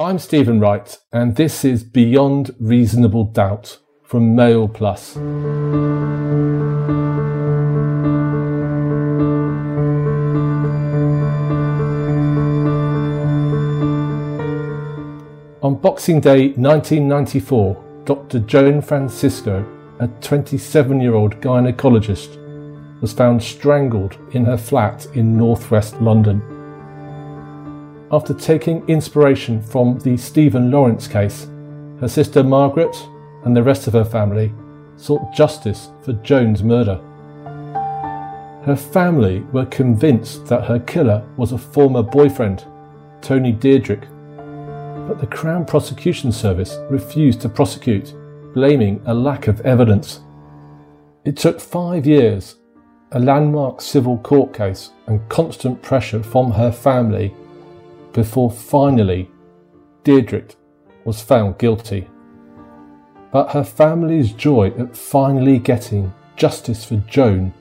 I'm Stephen Wright, and this is Beyond Reasonable Doubt from Mail Plus. On Boxing Day 1994, Dr. Joan Francisco, a 27 year old gynecologist, was found strangled in her flat in northwest London. After taking inspiration from the Stephen Lawrence case, her sister Margaret and the rest of her family sought justice for Joan's murder. Her family were convinced that her killer was a former boyfriend, Tony Diedrick, but the Crown Prosecution Service refused to prosecute, blaming a lack of evidence. It took five years, a landmark civil court case, and constant pressure from her family before finally Diedrick was found guilty. But her family's joy at finally getting justice for Joan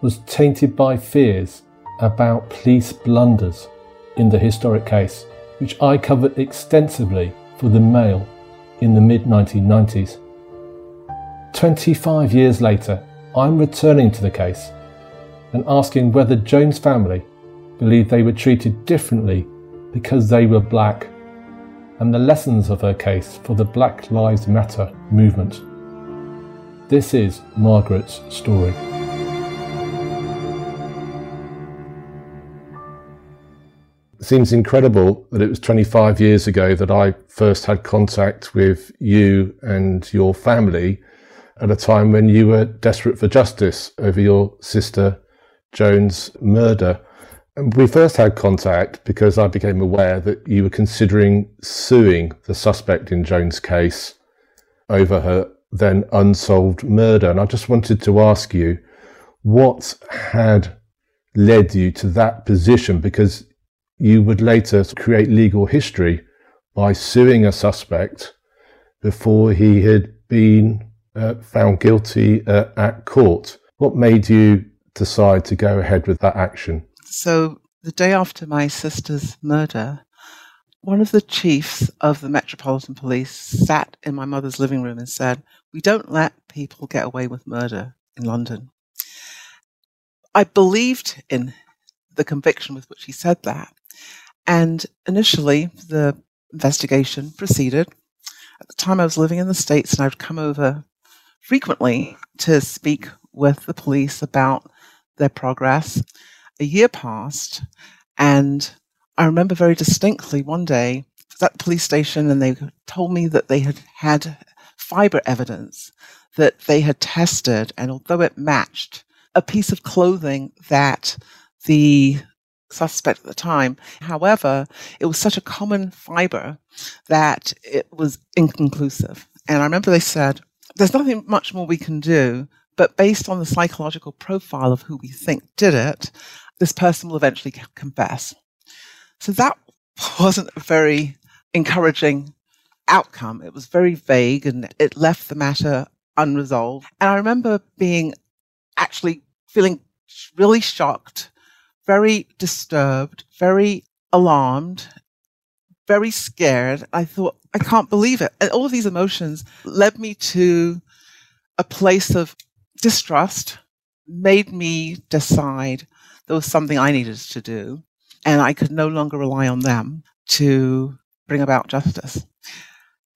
was tainted by fears about police blunders in the historic case which I covered extensively for the Mail in the mid 1990s. 25 years later, I'm returning to the case and asking whether Joan's family believed they were treated differently because they were black and the lessons of her case for the Black Lives Matter movement. This is Margaret's story. It seems incredible that it was 25 years ago that I first had contact with you and your family at a time when you were desperate for justice over your sister Joan's murder. We first had contact because I became aware that you were considering suing the suspect in Joan's case over her then unsolved murder. And I just wanted to ask you what had led you to that position because you would later create legal history by suing a suspect before he had been uh, found guilty uh, at court. What made you decide to go ahead with that action? So, the day after my sister's murder, one of the chiefs of the Metropolitan Police sat in my mother's living room and said, We don't let people get away with murder in London. I believed in the conviction with which he said that. And initially, the investigation proceeded. At the time, I was living in the States and I would come over frequently to speak with the police about their progress. A year passed, and I remember very distinctly one day I was at the police station and they told me that they had had fiber evidence that they had tested, and although it matched a piece of clothing that the suspect at the time. However, it was such a common fiber that it was inconclusive. And I remember they said, there's nothing much more we can do, but based on the psychological profile of who we think did it, this person will eventually confess. So that wasn't a very encouraging outcome. It was very vague and it left the matter unresolved. And I remember being actually feeling really shocked very disturbed, very alarmed, very scared. I thought, I can't believe it. And all of these emotions led me to a place of distrust, made me decide there was something I needed to do, and I could no longer rely on them to bring about justice.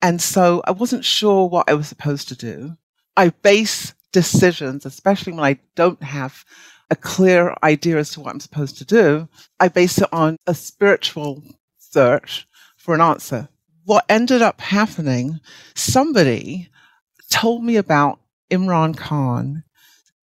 And so I wasn't sure what I was supposed to do. I base decisions, especially when I don't have a clear idea as to what I'm supposed to do, I base it on a spiritual search for an answer. What ended up happening, somebody told me about Imran Khan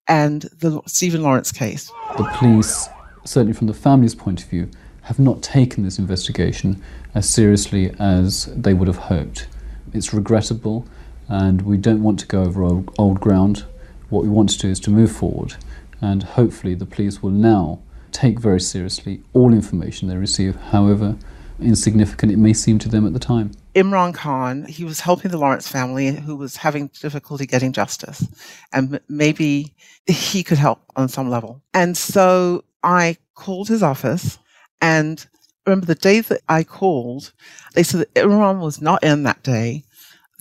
and the Stephen Lawrence case. The police, certainly from the family's point of view, have not taken this investigation as seriously as they would have hoped. It's regrettable, and we don't want to go over old, ground. What we want to do is to move forward and hopefully the police will now take very seriously all information they receive, however insignificant it may seem to them at the time. Imran Khan, he was helping the Lawrence family who was having difficulty getting justice, and maybe he could help on some level. And so I called his office and remember the day that I called, they said that Imran was not in that day,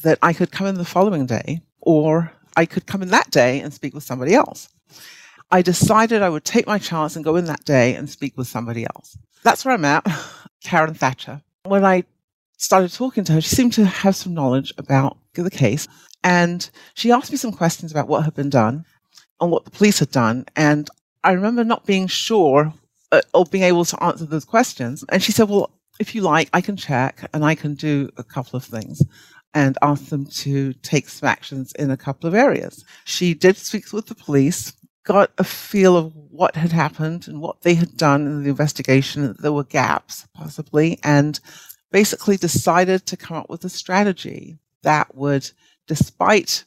that I could come in the following day, or I could come in that day and speak with somebody else. I decided I would take my chance and go in that day and speak with somebody else. That's where I'm at, Karen Thatcher. When I started talking to her, she seemed to have some knowledge about the case. And she asked me some questions about what had been done and what the police had done. And I remember not being sure uh, or being able to answer those questions. And she said, Well, if you like, I can check and I can do a couple of things and ask them to take some actions in a couple of areas. She did speak with the police, got a feel of what had happened and what they had done in the investigation. There were gaps, possibly, and basically decided to come up with a strategy that would, despite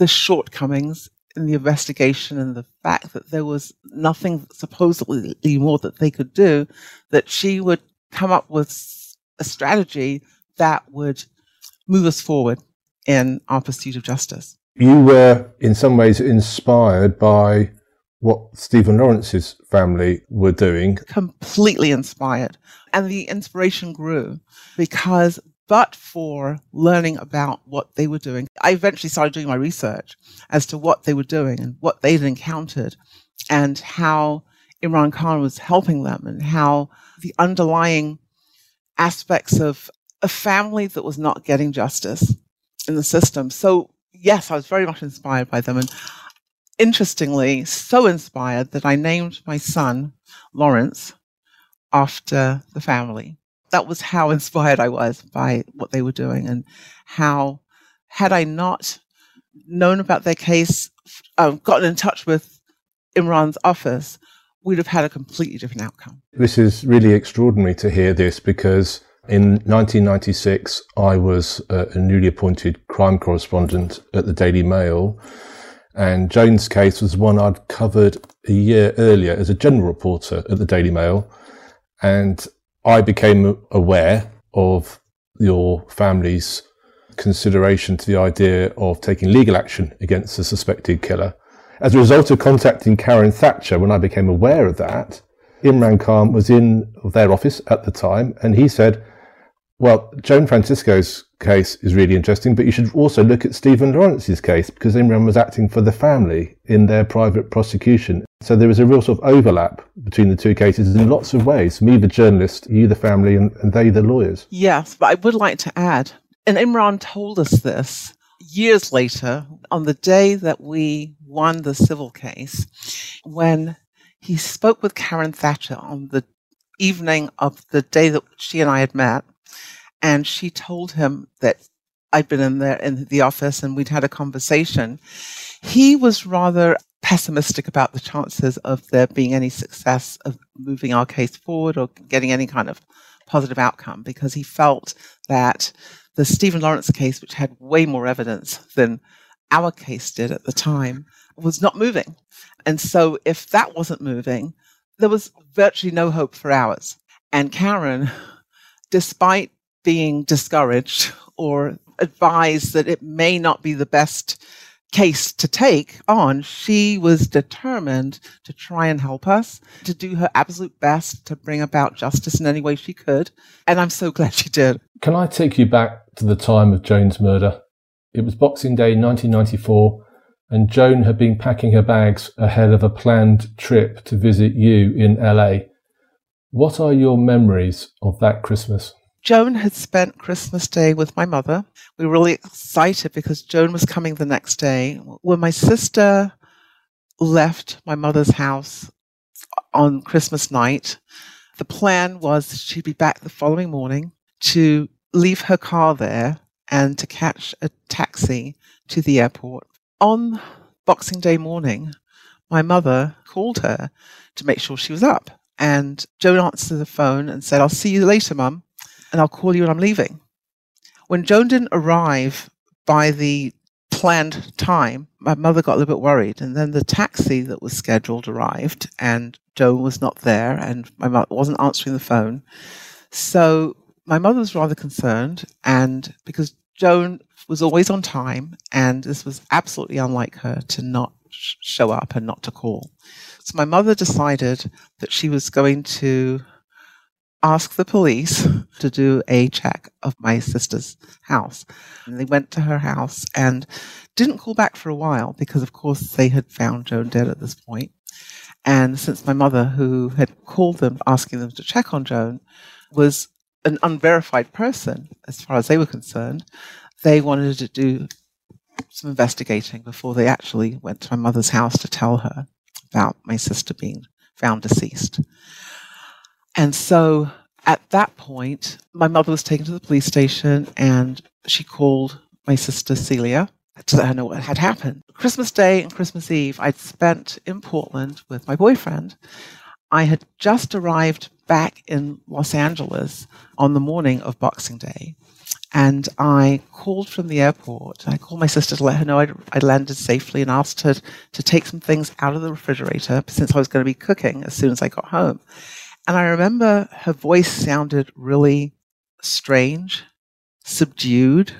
the shortcomings in the investigation and the fact that there was nothing supposedly more that they could do, that she would come up with a strategy that would move us forward in our pursuit of justice. You were in some ways inspired by what Stephen Lawrence's family were doing. Completely inspired. And the inspiration grew because but for learning about what they were doing, I eventually started doing my research as to what they were doing and what they'd encountered and how Imran Khan was helping them and how the underlying aspects of a family that was not getting justice in the system. So, yes, I was very much inspired by them. And interestingly, so inspired that I named my son Lawrence after the family that was how inspired I was by what they were doing and how, had I not known about their case, um, gotten in touch with Imran's office, we'd have had a completely different outcome. This is really extraordinary to hear this because in 1996, I was uh, a newly appointed crime correspondent at the Daily Mail. And Joan's case was one I'd covered a year earlier as a general reporter at the Daily Mail. And I became aware of your family's consideration to the idea of taking legal action against the suspected killer. As a result of contacting Karen Thatcher, when I became aware of that, Imran Khan was in their office at the time, and he said, well, Joan Francisco's case is really interesting, but you should also look at Stephen Lawrence's case because Imran was acting for the family in their private prosecution. So there was a real sort of overlap between the two cases in lots of ways. Me, the journalist, you, the family, and, and they, the lawyers. Yes, but I would like to add, and Imran told us this years later on the day that we won the civil case, when he spoke with Karen Thatcher on the evening of the day that she and I had met and she told him that I'd been in there in the office and we'd had a conversation. He was rather pessimistic about the chances of there being any success of moving our case forward or getting any kind of positive outcome because he felt that the Stephen Lawrence case, which had way more evidence than our case did at the time, was not moving. And so if that wasn't moving, there was virtually no hope for ours. And Karen, despite being discouraged or advised that it may not be the best case to take on, she was determined to try and help us, to do her absolute best to bring about justice in any way she could. And I'm so glad she did. Can I take you back to the time of Joan's murder? It was Boxing Day 1994, and Joan had been packing her bags ahead of a planned trip to visit you in LA. What are your memories of that Christmas? Joan had spent Christmas Day with my mother. We were really excited because Joan was coming the next day. When my sister left my mother's house on Christmas night, the plan was she'd be back the following morning to leave her car there and to catch a taxi to the airport. On Boxing Day morning, my mother called her to make sure she was up. And Joan answered the phone and said, I'll see you later, Mum and I'll call you when I'm leaving. When Joan didn't arrive by the planned time, my mother got a little bit worried. And then the taxi that was scheduled arrived, and Joan was not there, and my mother wasn't answering the phone. So my mother was rather concerned, and because Joan was always on time, and this was absolutely unlike her to not show up and not to call. So my mother decided that she was going to ask the police to do a check of my sister's house. And they went to her house and didn't call back for a while because, of course, they had found Joan dead at this point. And since my mother, who had called them asking them to check on Joan, was an unverified person as far as they were concerned, they wanted to do some investigating before they actually went to my mother's house to tell her about my sister being found deceased. And so at that point, my mother was taken to the police station and she called my sister Celia to let her know what had happened. Christmas Day and Christmas Eve, I'd spent in Portland with my boyfriend. I had just arrived back in Los Angeles on the morning of Boxing Day. And I called from the airport. I called my sister to let her know I'd, I'd, landed safely and asked her to take some things out of the refrigerator since I was going to be cooking as soon as I got home. And I remember her voice sounded really strange, subdued.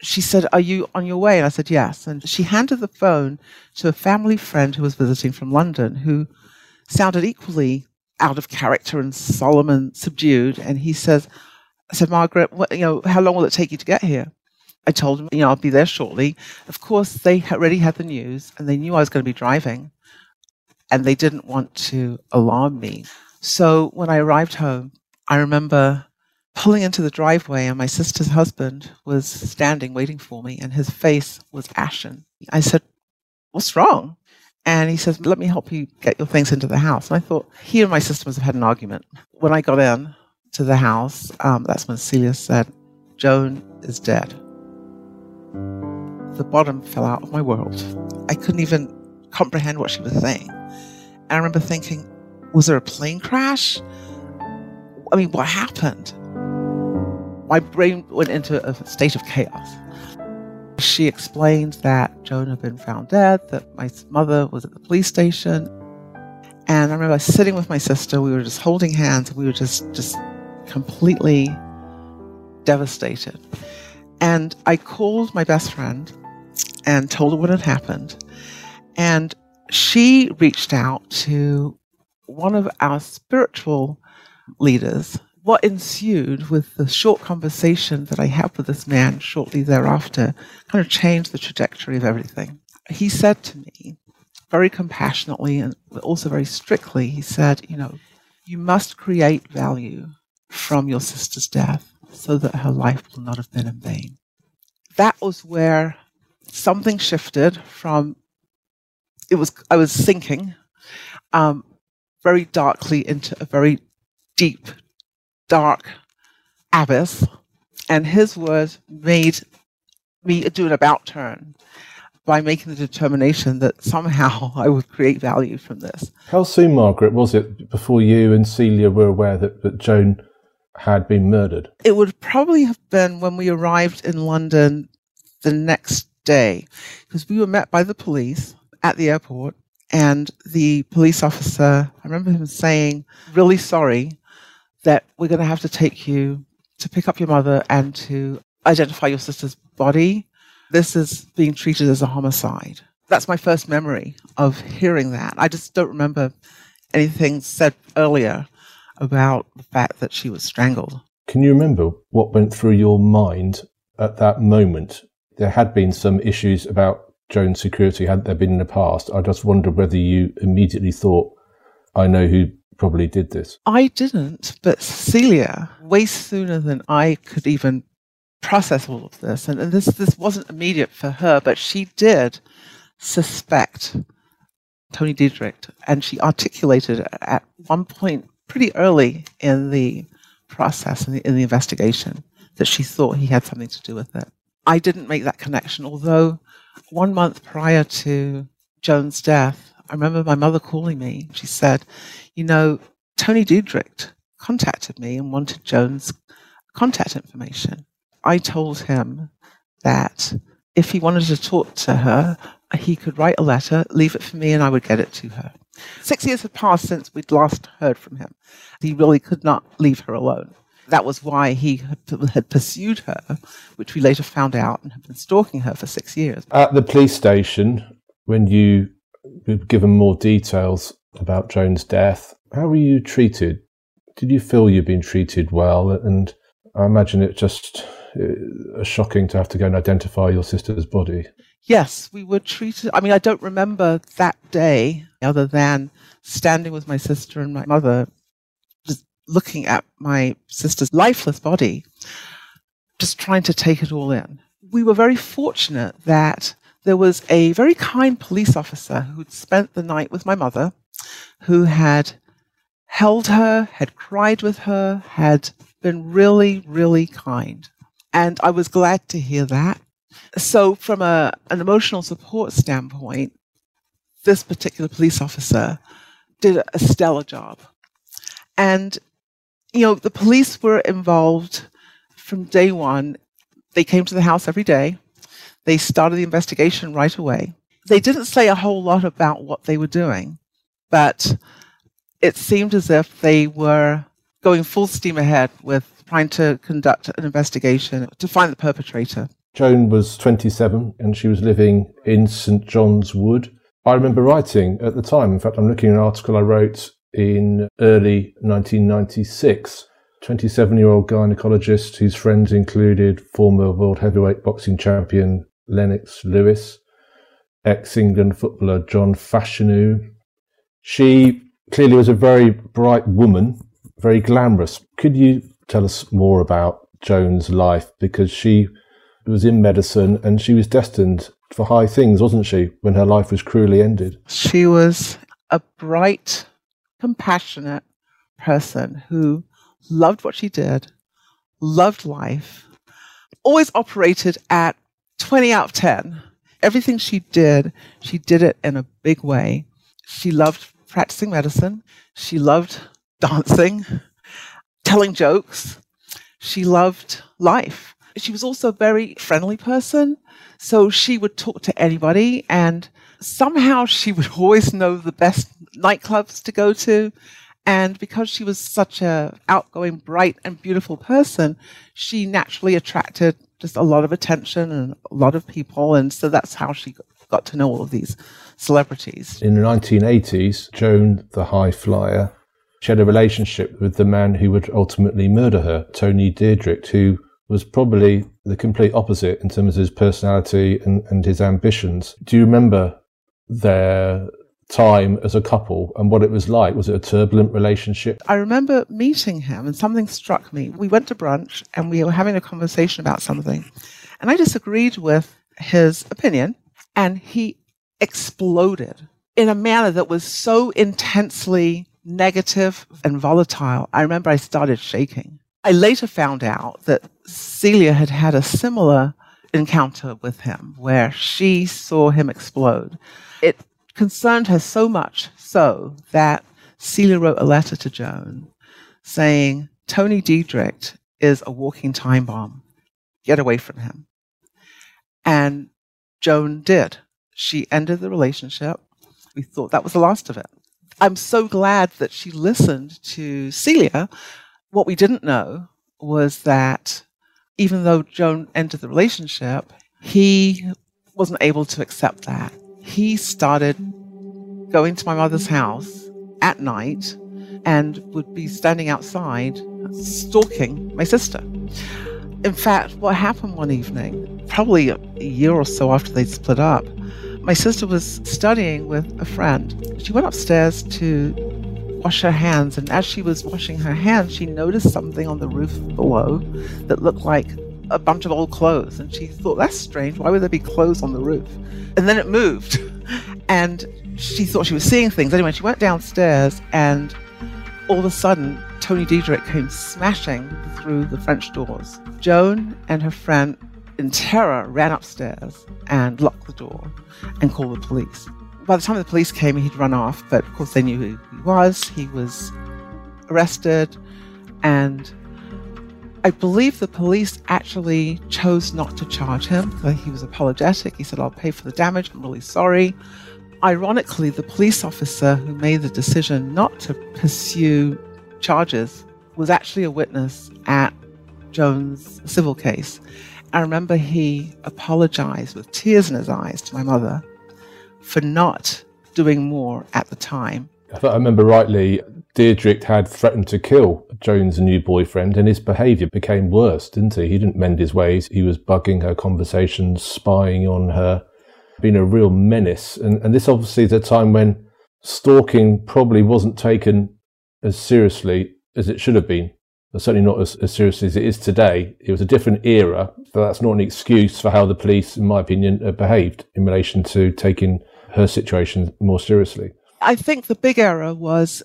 She said, Are you on your way? And I said, Yes. And she handed the phone to a family friend who was visiting from London who sounded equally out of character and solemn and subdued. And he says, I said, Margaret, what, you know, how long will it take you to get here? I told him, you know, I'll be there shortly. Of course, they already had the news and they knew I was going to be driving and they didn't want to alarm me. So when I arrived home, I remember pulling into the driveway and my sister's husband was standing waiting for me and his face was ashen. I said, What's wrong? And he says, Let me help you get your things into the house. And I thought, he and my sister must have had an argument. When I got in, to the house, um, that's when Celia said, Joan is dead. The bottom fell out of my world. I couldn't even comprehend what she was saying. And I remember thinking, was there a plane crash? I mean, what happened? My brain went into a state of chaos. She explained that Joan had been found dead, that my mother was at the police station. And I remember sitting with my sister, we were just holding hands, and we were just, just completely devastated. And I called my best friend and told her what had happened. And she reached out to one of our spiritual leaders. What ensued with the short conversation that I had with this man shortly thereafter kind of changed the trajectory of everything. He said to me, very compassionately and also very strictly, he said, You know, you must create value from your sister's death so that her life will not have been in vain. That was where something shifted from it was I was sinking um, very darkly into a very deep, dark abyss, and his words made me do an about turn by making the determination that somehow I would create value from this. How soon, Margaret, was it before you and Celia were aware that, that Joan had been murdered? It would probably have been when we arrived in London the next day, because we were met by the police at the airport, and the police officer, I remember him saying, really sorry that we're going to have to take you to pick up your mother and to identify your sister's body. This is being treated as a homicide. That's my first memory of hearing that. I just don't remember anything said earlier about the fact that she was strangled. Can you remember what went through your mind at that moment? There had been some issues about Joan's security, had there been in the past? I just wondered whether you immediately thought, I know who probably did this. I didn't, but Celia, way sooner than I could even process all of this, and, and this this wasn't immediate for her, but she did suspect Tony Diedrick, and she articulated at one point pretty early in the process, in the, in the investigation, that she thought he had something to do with it. I didn't make that connection, although one month prior to Joan's death, I remember my mother calling me. She said, You know, Tony Diedrick contacted me and wanted Joan's contact information. I told him that if he wanted to talk to her, he could write a letter, leave it for me, and I would get it to her. Six years had passed since we'd last heard from him. He really could not leave her alone. That was why he had pursued her, which we later found out and had been stalking her for six years. At the police station, when you were given more details about Joan's death, how were you treated? Did you feel you'd been treated well? And I imagine it just uh, shocking to have to go and identify your sister's body. Yes, we were treated. I mean, I don't remember that day other than standing with my sister and my mother, looking at my sister's lifeless body, just trying to take it all in. We were very fortunate that there was a very kind police officer who'd spent the night with my mother, who had held her, had cried with her, had been really, really kind. And I was glad to hear that. So, from a, an emotional support standpoint, this particular police officer did a stellar job. And, you know, the police were involved from day one. They came to the house every day. They started the investigation right away. They didn't say a whole lot about what they were doing, but it seemed as if they were going full steam ahead with trying to conduct an investigation to find the perpetrator. Joan was 27 and she was living in St John's Wood. I remember writing at the time, in fact, I'm looking at an article I wrote in early 1996. 27 year old gynecologist whose friends included former world heavyweight boxing champion Lennox Lewis, ex England footballer John Fashanu. She clearly was a very bright woman, very glamorous. Could you tell us more about Joan's life? Because she was in medicine and she was destined for high things, wasn't she, when her life was cruelly ended? She was a bright, compassionate person who loved what she did, loved life, always operated at 20 out of 10. Everything she did, she did it in a big way. She loved practicing medicine. She loved dancing, telling jokes. She loved life. She was also a very friendly person. So she would talk to anybody and somehow she would always know the best nightclubs to go to. And because she was such a outgoing, bright and beautiful person, she naturally attracted just a lot of attention and a lot of people. And so that's how she got to know all of these celebrities. In the 1980s, Joan the High Flyer, she had a relationship with the man who would ultimately murder her, Tony Diedrick, who was probably the complete opposite in terms of his personality and, and his ambitions. Do you remember their time as a couple and what it was like? Was it a turbulent relationship? I remember meeting him and something struck me. We went to brunch and we were having a conversation about something, and I disagreed with his opinion, and he exploded in a manner that was so intensely negative and volatile. I remember I started shaking. I later found out that Celia had had a similar encounter with him where she saw him explode. It concerned her so much so that Celia wrote a letter to Joan saying, Tony Diedrick is a walking time bomb. Get away from him. And Joan did. She ended the relationship. We thought that was the last of it. I'm so glad that she listened to Celia. What we didn't know was that even though Joan ended the relationship, he wasn't able to accept that. He started going to my mother's house at night and would be standing outside stalking my sister. In fact, what happened one evening, probably a year or so after they'd split up, my sister was studying with a friend. She went upstairs to wash her hands, and as she was washing her hands, she noticed something on the roof below that looked like a bunch of old clothes. And she thought, that's strange. Why would there be clothes on the roof? And then it moved. And she thought she was seeing things. Anyway, she went downstairs, and all of a sudden, Tony Diedrick came smashing through the French doors. Joan and her friend, in terror, ran upstairs and locked the door and called the police. By the time the police came, he'd run off, but of course they knew who he was. He was arrested, and I believe the police actually chose not to charge him. He was apologetic. He said, I'll pay for the damage. I'm really sorry. Ironically, the police officer who made the decision not to pursue charges was actually a witness at Joan's civil case. I remember he apologized with tears in his eyes to my mother for not doing more at the time. I remember rightly, Diedrick had threatened to kill Joan's new boyfriend, and his behaviour became worse, didn't he? He didn't mend his ways. He was bugging her conversations, spying on her, being a real menace. And, and this obviously is a time when stalking probably wasn't taken as seriously as it should have been. But certainly not as, as seriously as it is today. It was a different era, but that's not an excuse for how the police, in my opinion, behaved in relation to taking her situation more seriously. I think the big error was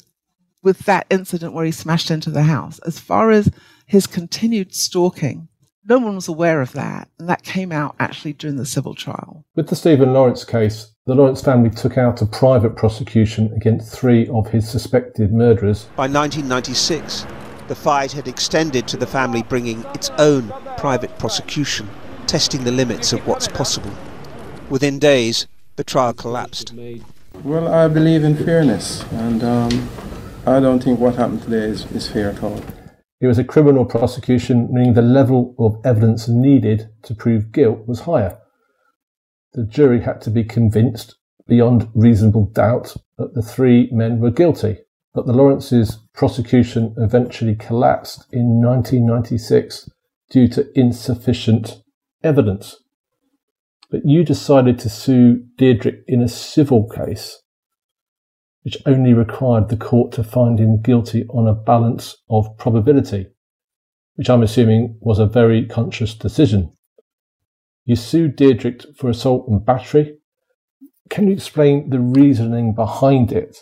with that incident where he smashed into the house. As far as his continued stalking, no one was aware of that, and that came out actually during the civil trial. With the Stephen Lawrence case, the Lawrence family took out a private prosecution against three of his suspected murderers. By 1996, the fight had extended to the family bringing its own private prosecution, testing the limits of what's possible. Within days, the trial collapsed. Well, I believe in fairness, and um, I don't think what happened today is, is fair at all. It was a criminal prosecution, meaning the level of evidence needed to prove guilt was higher. The jury had to be convinced beyond reasonable doubt that the three men were guilty. But the Lawrence's prosecution eventually collapsed in 1996 due to insufficient evidence. But you decided to sue Diedrick in a civil case which only required the court to find him guilty on a balance of probability, which I'm assuming was a very conscious decision. You sued Diedrick for assault and battery. Can you explain the reasoning behind it?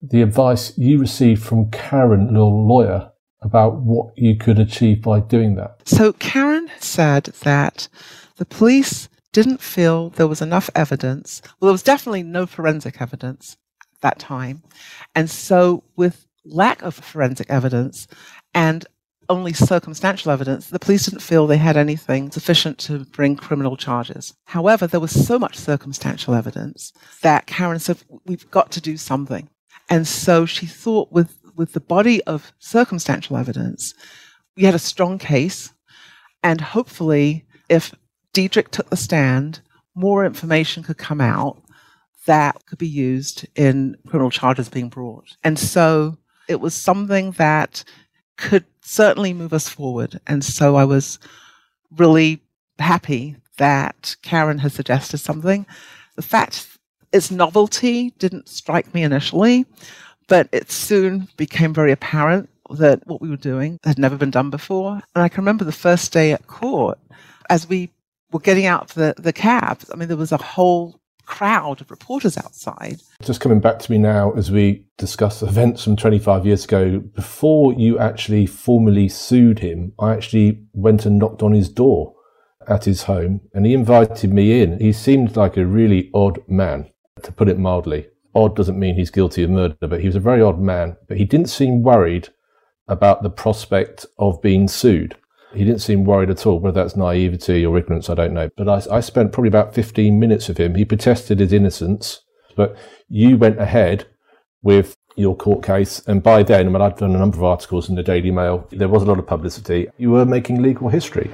The advice you received from Karen, your lawyer, about what you could achieve by doing that? So, Karen said that the police didn't feel there was enough evidence. Well, there was definitely no forensic evidence that time. And so, with lack of forensic evidence and only circumstantial evidence, the police didn't feel they had anything sufficient to bring criminal charges. However, there was so much circumstantial evidence that Karen said, We've got to do something. And so she thought, with, with the body of circumstantial evidence, we had a strong case. And hopefully, if Diedrick took the stand, more information could come out that could be used in criminal charges being brought. And so it was something that could certainly move us forward. And so I was really happy that Karen has suggested something. The fact its novelty didn't strike me initially, but it soon became very apparent that what we were doing had never been done before. And I can remember the first day at court, as we were getting out the, the cabs, I mean, there was a whole crowd of reporters outside. Just coming back to me now as we discuss events from 25 years ago, before you actually formally sued him, I actually went and knocked on his door at his home and he invited me in. He seemed like a really odd man, to put it mildly. Odd doesn't mean he's guilty of murder, but he was a very odd man. But he didn't seem worried about the prospect of being sued. He didn't seem worried at all. Whether that's naivety or ignorance, I don't know. But I, I spent probably about 15 minutes with him. He protested his innocence, but you went ahead with your court case. And by then, I mean, I'd done a number of articles in the Daily Mail. There was a lot of publicity. You were making legal history.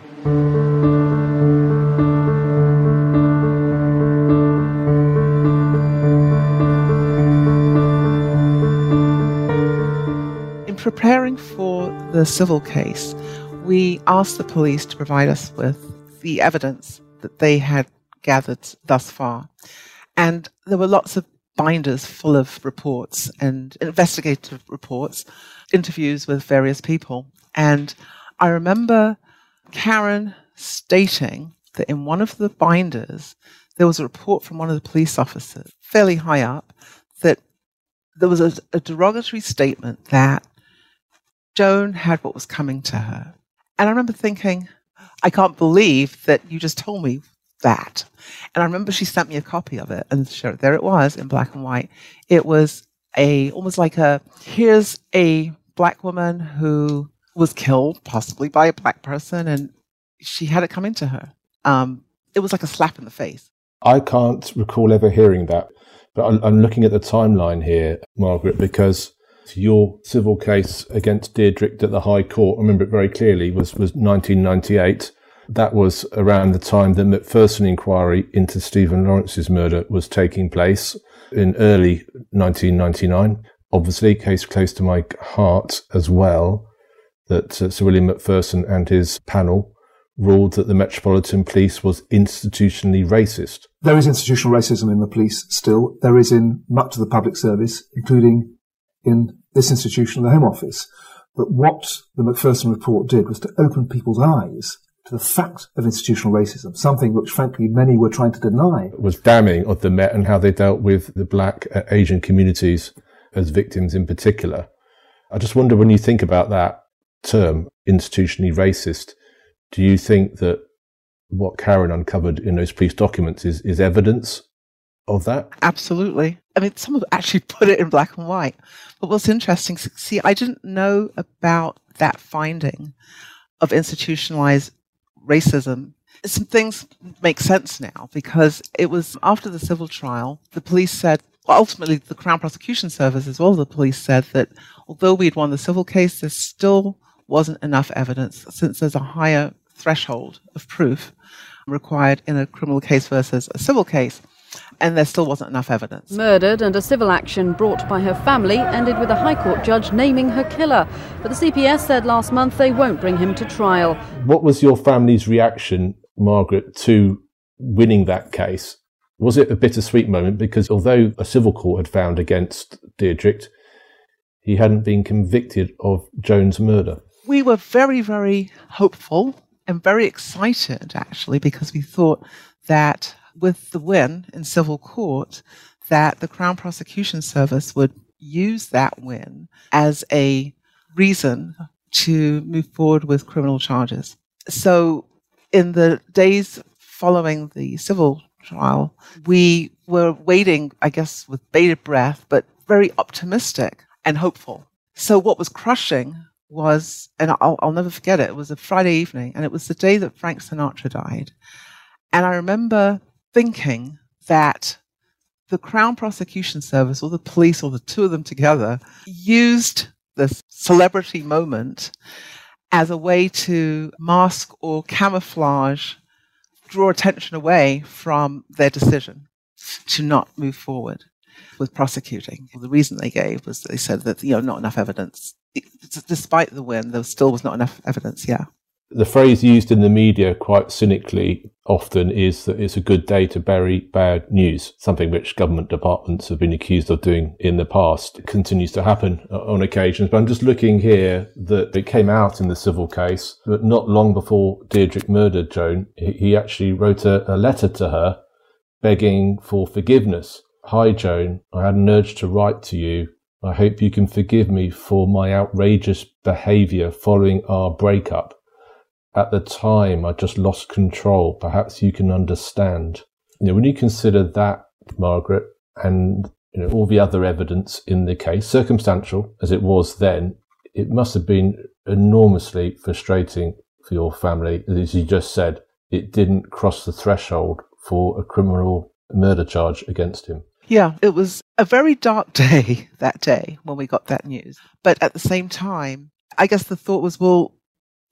In preparing for the civil case, we asked the police to provide us with the evidence that they had gathered thus far. And there were lots of binders full of reports and investigative reports, interviews with various people. And I remember Karen stating that in one of the binders, there was a report from one of the police officers, fairly high up, that there was a, a derogatory statement that Joan had what was coming to her. And I remember thinking, I can't believe that you just told me that. And I remember she sent me a copy of it, and sure, there it was in black and white. It was a almost like a here's a black woman who was killed, possibly by a black person, and she had it coming to her. Um, it was like a slap in the face. I can't recall ever hearing that, but I'm, I'm looking at the timeline here, Margaret, because your civil case against Diedrick at the High Court, I remember it very clearly, was, was 1998. That was around the time the Macpherson inquiry into Stephen Lawrence's murder was taking place in early 1999. obviously, case close to my heart as well, that uh, Sir William Macpherson and his panel ruled that the Metropolitan Police was institutionally racist. There is institutional racism in the police still. There is in much of the public service, including in this institution, the Home Office. But what the Macpherson report did was to open people's eyes to the fact of institutional racism, something which, frankly, many were trying to deny. It was damning of the Met and how they dealt with the black uh, Asian communities as victims in particular. I just wonder when you think about that term, institutionally racist, do you think that what Karen uncovered in those police documents is, is evidence of that? Absolutely. I mean, some have actually put it in black and white. What's interesting, see, I didn't know about that finding of institutionalized racism. Some things make sense now because it was after the civil trial, the police said, well, ultimately, the Crown Prosecution Service, as well as the police, said that although we'd won the civil case, there still wasn't enough evidence since there's a higher threshold of proof required in a criminal case versus a civil case and there still wasn't enough evidence. Murdered and a civil action brought by her family ended with a High Court judge naming her killer. But the CPS said last month they won't bring him to trial. What was your family's reaction, Margaret, to winning that case? Was it a bittersweet moment? Because although a civil court had found against Diedrick, he hadn't been convicted of Joan's murder. We were very, very hopeful and very excited, actually, because we thought that with the win in civil court that the Crown Prosecution Service would use that win as a reason to move forward with criminal charges. So, in the days following the civil trial, we were waiting, I guess, with bated breath, but very optimistic and hopeful. So, what was crushing was, and I'll, I'll never forget it, it was a Friday evening, and it was the day that Frank Sinatra died. And I remember thinking that the Crown Prosecution Service or the police or the two of them together used this celebrity moment as a way to mask or camouflage, draw attention away from their decision to not move forward with prosecuting. The reason they gave was they said that, you know, not enough evidence. Despite the win, there still was not enough evidence, yeah the phrase used in the media quite cynically often is that it's a good day to bury bad news, something which government departments have been accused of doing in the past. It continues to happen uh, on occasions. But I'm just looking here that it came out in the civil case, but not long before Diedrick murdered Joan, he actually wrote a, a letter to her begging for forgiveness. Hi, Joan. I had an urge to write to you. I hope you can forgive me for my outrageous behaviour following our breakup. At the time, I just lost control. Perhaps you can understand. You know, when you consider that, Margaret, and you know, all the other evidence in the case, circumstantial as it was then, it must have been enormously frustrating for your family. As you just said, it didn't cross the threshold for a criminal murder charge against him. Yeah, it was a very dark day that day when we got that news. But at the same time, I guess the thought was, well,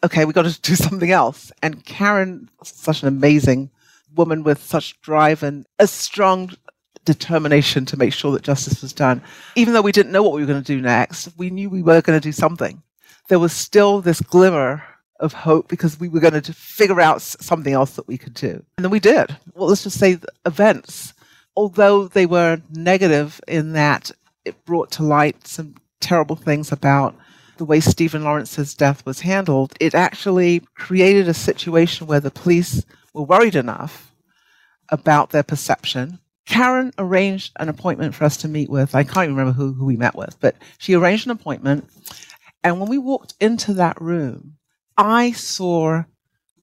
okay, we got to do something else. And Karen, such an amazing woman with such drive and a strong determination to make sure that justice was done. Even though we didn't know what we were going to do next, we knew we were going to do something. There was still this glimmer of hope because we were going to figure out something else that we could do. And then we did. Well, let's just say events, although they were negative in that it brought to light some terrible things about the way Stephen Lawrence's death was handled, it actually created a situation where the police were worried enough about their perception. Karen arranged an appointment for us to meet with. I can't even remember who, who we met with, but she arranged an appointment. And when we walked into that room, I saw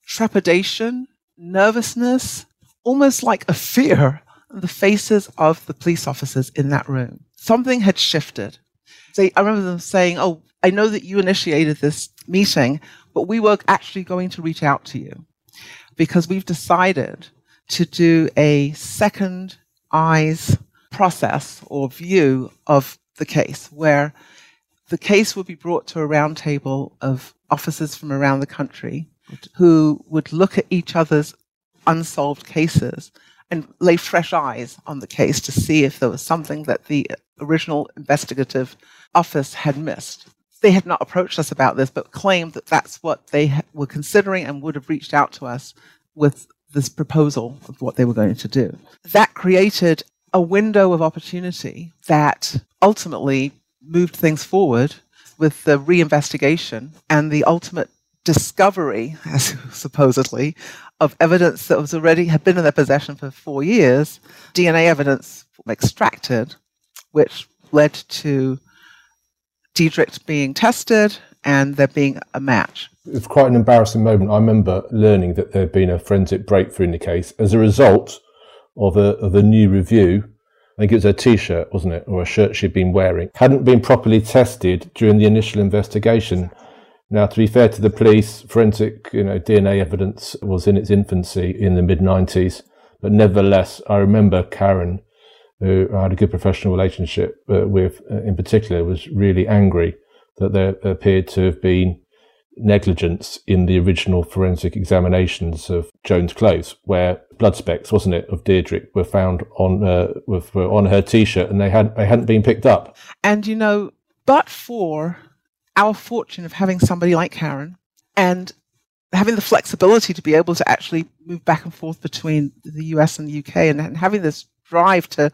trepidation, nervousness, almost like a fear on the faces of the police officers in that room. Something had shifted. They, I remember them saying, Oh, I know that you initiated this meeting, but we were actually going to reach out to you because we've decided to do a second eyes process or view of the case where the case would be brought to a roundtable of officers from around the country who would look at each other's unsolved cases and lay fresh eyes on the case to see if there was something that the original investigative office had missed. They had not approached us about this, but claimed that that's what they were considering and would have reached out to us with this proposal of what they were going to do. That created a window of opportunity that ultimately moved things forward with the reinvestigation and the ultimate discovery, as supposedly, of evidence that was already had been in their possession for four years, DNA evidence extracted, which led to Diedrick being tested and there being a match. It's quite an embarrassing moment. I remember learning that there had been a forensic breakthrough in the case as a result of a, of a new review. I think it was a t-shirt, wasn't it, or a shirt she'd been wearing, hadn't been properly tested during the initial investigation. Now, to be fair to the police, forensic, you know, DNA evidence was in its infancy in the mid '90s, but nevertheless, I remember Karen, who I had a good professional relationship uh, with, uh, in particular, was really angry that there appeared to have been negligence in the original forensic examinations of Joan's clothes, where blood specks, wasn't it, of Diedrick were found on uh, were, were on her t-shirt, and they had they hadn't been picked up. And you know, but for our fortune of having somebody like Karen and having the flexibility to be able to actually move back and forth between the US and the UK and, and having this drive to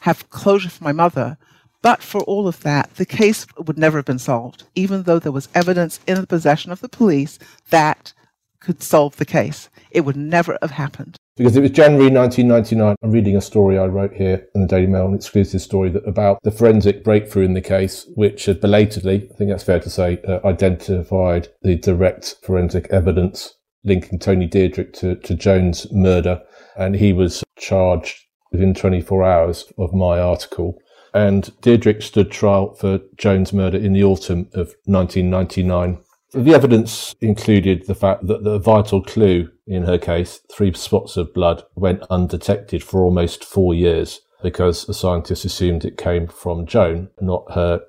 have closure for my mother. But for all of that, the case would never have been solved, even though there was evidence in the possession of the police that could solve the case. It would never have happened because it was January 1999. I'm reading a story I wrote here in the Daily Mail, an exclusive story that, about the forensic breakthrough in the case, which had belatedly, I think that's fair to say, uh, identified the direct forensic evidence linking Tony Diedrick to, to Joan's murder. And he was charged within 24 hours of my article. And Diedrick stood trial for Joan's murder in the autumn of 1999. The evidence included the fact that the vital clue in her case, three spots of blood, went undetected for almost four years because the scientists assumed it came from Joan, not her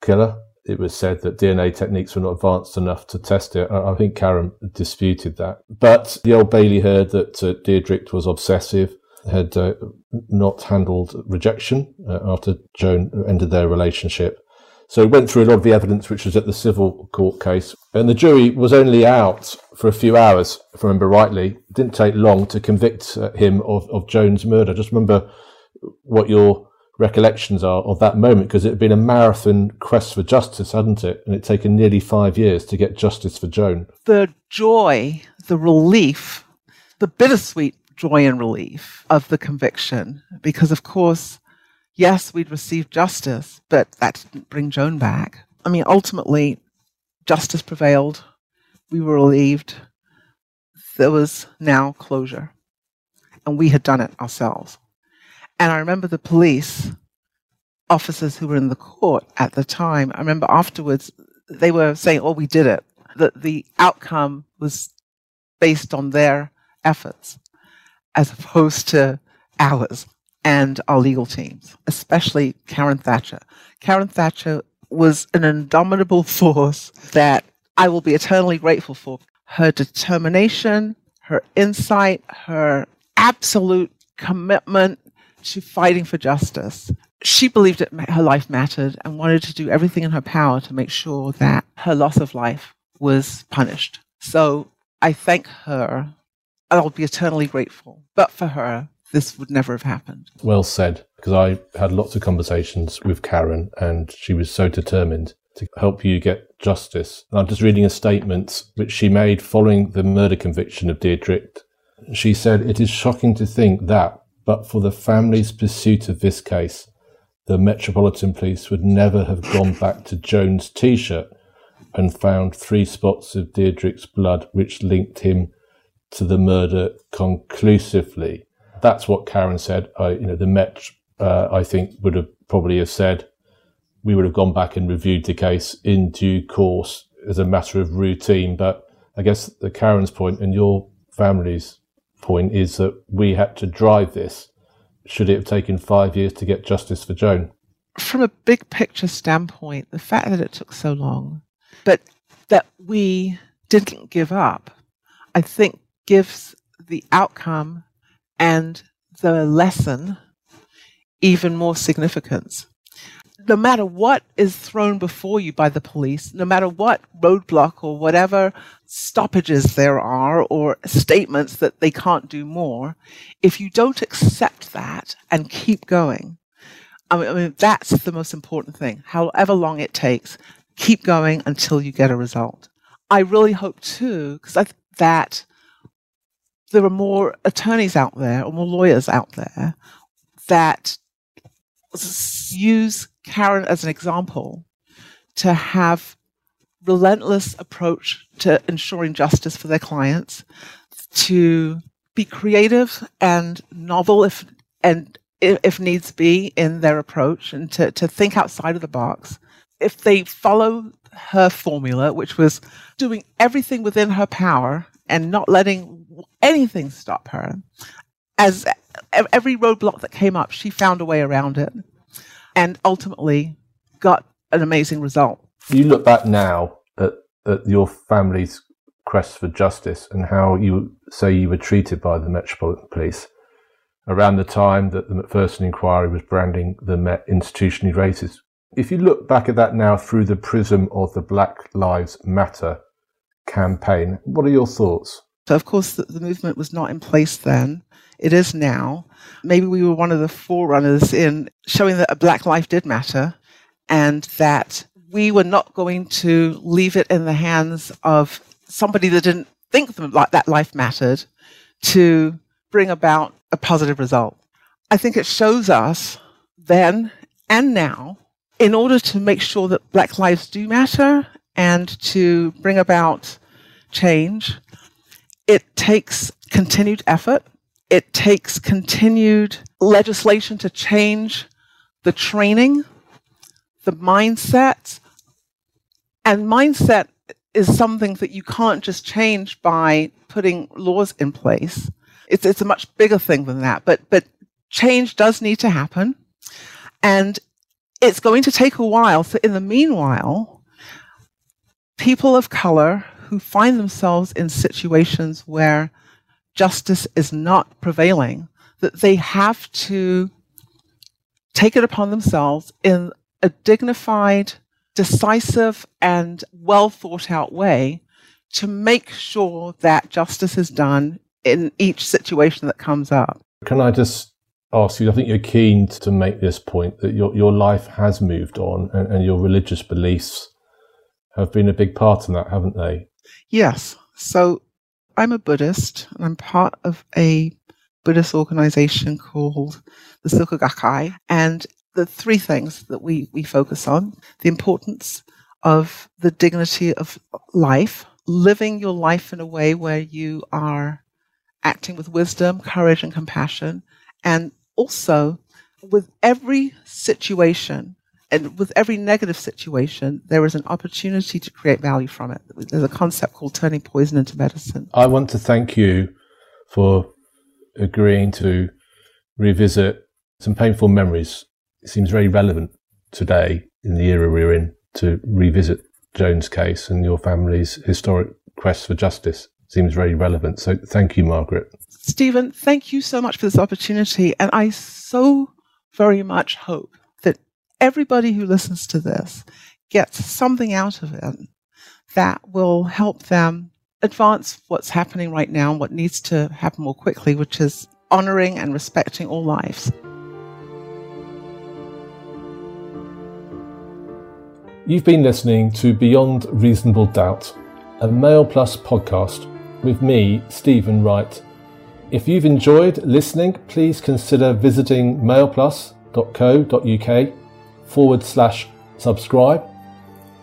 killer. It was said that DNA techniques were not advanced enough to test it. I think Karen disputed that. But the Old Bailey heard that uh, Diedrick was obsessive, had uh, not handled rejection uh, after Joan ended their relationship, so went through a lot of the evidence which was at the civil court case. And the jury was only out for a few hours, if I remember rightly. It didn't take long to convict uh, him of, of Joan's murder. Just remember what your recollections are of that moment, because it had been a marathon quest for justice, hadn't it? And it taken nearly five years to get justice for Joan. The joy, the relief, the bittersweet joy and relief of the conviction, because of course, yes, we'd received justice, but that didn't bring Joan back. I mean, ultimately, justice prevailed. We were relieved. There was now closure. And we had done it ourselves. And I remember the police officers who were in the court at the time, I remember afterwards, they were saying, oh, we did it. That the outcome was based on their efforts as opposed to ours and our legal teams, especially Karen Thatcher. Karen Thatcher was an indomitable force that I will be eternally grateful for. Her determination, her insight, her absolute commitment to fighting for justice. She believed that her life mattered and wanted to do everything in her power to make sure that her loss of life was punished. So I thank her. I'll be eternally grateful. But for her, this would never have happened. Well said, because I had lots of conversations with Karen and she was so determined to help you get justice. And I'm just reading a statement which she made following the murder conviction of Diedrick. She said, It is shocking to think that, but for the family's pursuit of this case, the Metropolitan Police would never have gone back to Joan's t shirt and found three spots of Diedrick's blood which linked him to the murder conclusively that's what Karen said. I, you know, the Met, uh, I think, would have probably have said we would have gone back and reviewed the case in due course as a matter of routine. But I guess the Karen's point and your family's point is that we had to drive this. Should it have taken five years to get justice for Joan? From a big picture standpoint, the fact that it took so long, but that we didn't give up, I think gives the outcome and the lesson even more significance. No matter what is thrown before you by the police, no matter what roadblock or whatever stoppages there are or statements that they can't do more, if you don't accept that and keep going, I mean, I mean that's the most important thing. However long it takes, keep going until you get a result. I really hope too, because that there are more attorneys out there or more lawyers out there that use Karen as an example to have relentless approach to ensuring justice for their clients, to be creative and novel if and if needs be in their approach and to, to think outside of the box. If they follow her formula, which was doing everything within her power and not letting anything stop her, as every roadblock that came up, she found a way around it and ultimately got an amazing result. You look back now at, at your family's quest for justice and how you say you were treated by the Metropolitan Police around the time that the Macpherson inquiry was branding the Met institutionally racist. If you look back at that now through the prism of the Black Lives Matter campaign, what are your thoughts? So, of course, the, the movement was not in place then. It is now. Maybe we were one of the forerunners in showing that a black life did matter and that we were not going to leave it in the hands of somebody that didn't think that that life mattered to bring about a positive result. I think it shows us then and now, in order to make sure that black lives do matter and to bring about change, it takes continued effort it takes continued legislation to change the training, the mindset. And mindset is something that you can't just change by putting laws in place. It's, it's a much bigger thing than that. But, but change does need to happen. And it's going to take a while. So, in the meanwhile, people of color who find themselves in situations where justice is not prevailing, that they have to take it upon themselves in a dignified, decisive, and well thought out way to make sure that justice is done in each situation that comes up. Can I just ask you? I think you're keen to make this point that your, your life has moved on and, and your religious beliefs have been a big part in that, haven't they? Yes. So I'm a Buddhist and I'm part of a Buddhist organization called the Soka Gakkai. And the three things that we, we focus on the importance of the dignity of life, living your life in a way where you are acting with wisdom, courage, and compassion, and also with every situation and with every negative situation, there is an opportunity to create value from it. There's a concept called turning poison into medicine. I want to thank you for agreeing to revisit some painful memories. It seems very relevant today in the era we're in to revisit Joan's case and your family's historic quest for justice. It seems very relevant. So thank you, Margaret. Stephen, thank you so much for this opportunity. And I so very much hope everybody who listens to this gets something out of it that will help them advance what's happening right now and what needs to happen more quickly, which is honoring and respecting all lives. You've been listening to Beyond Reasonable Doubt, a Mail Plus podcast with me, Stephen Wright. If you've enjoyed listening, please consider visiting mailplus.co.uk forward slash subscribe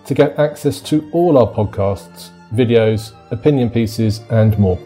to get access to all our podcasts, videos, opinion pieces, and more.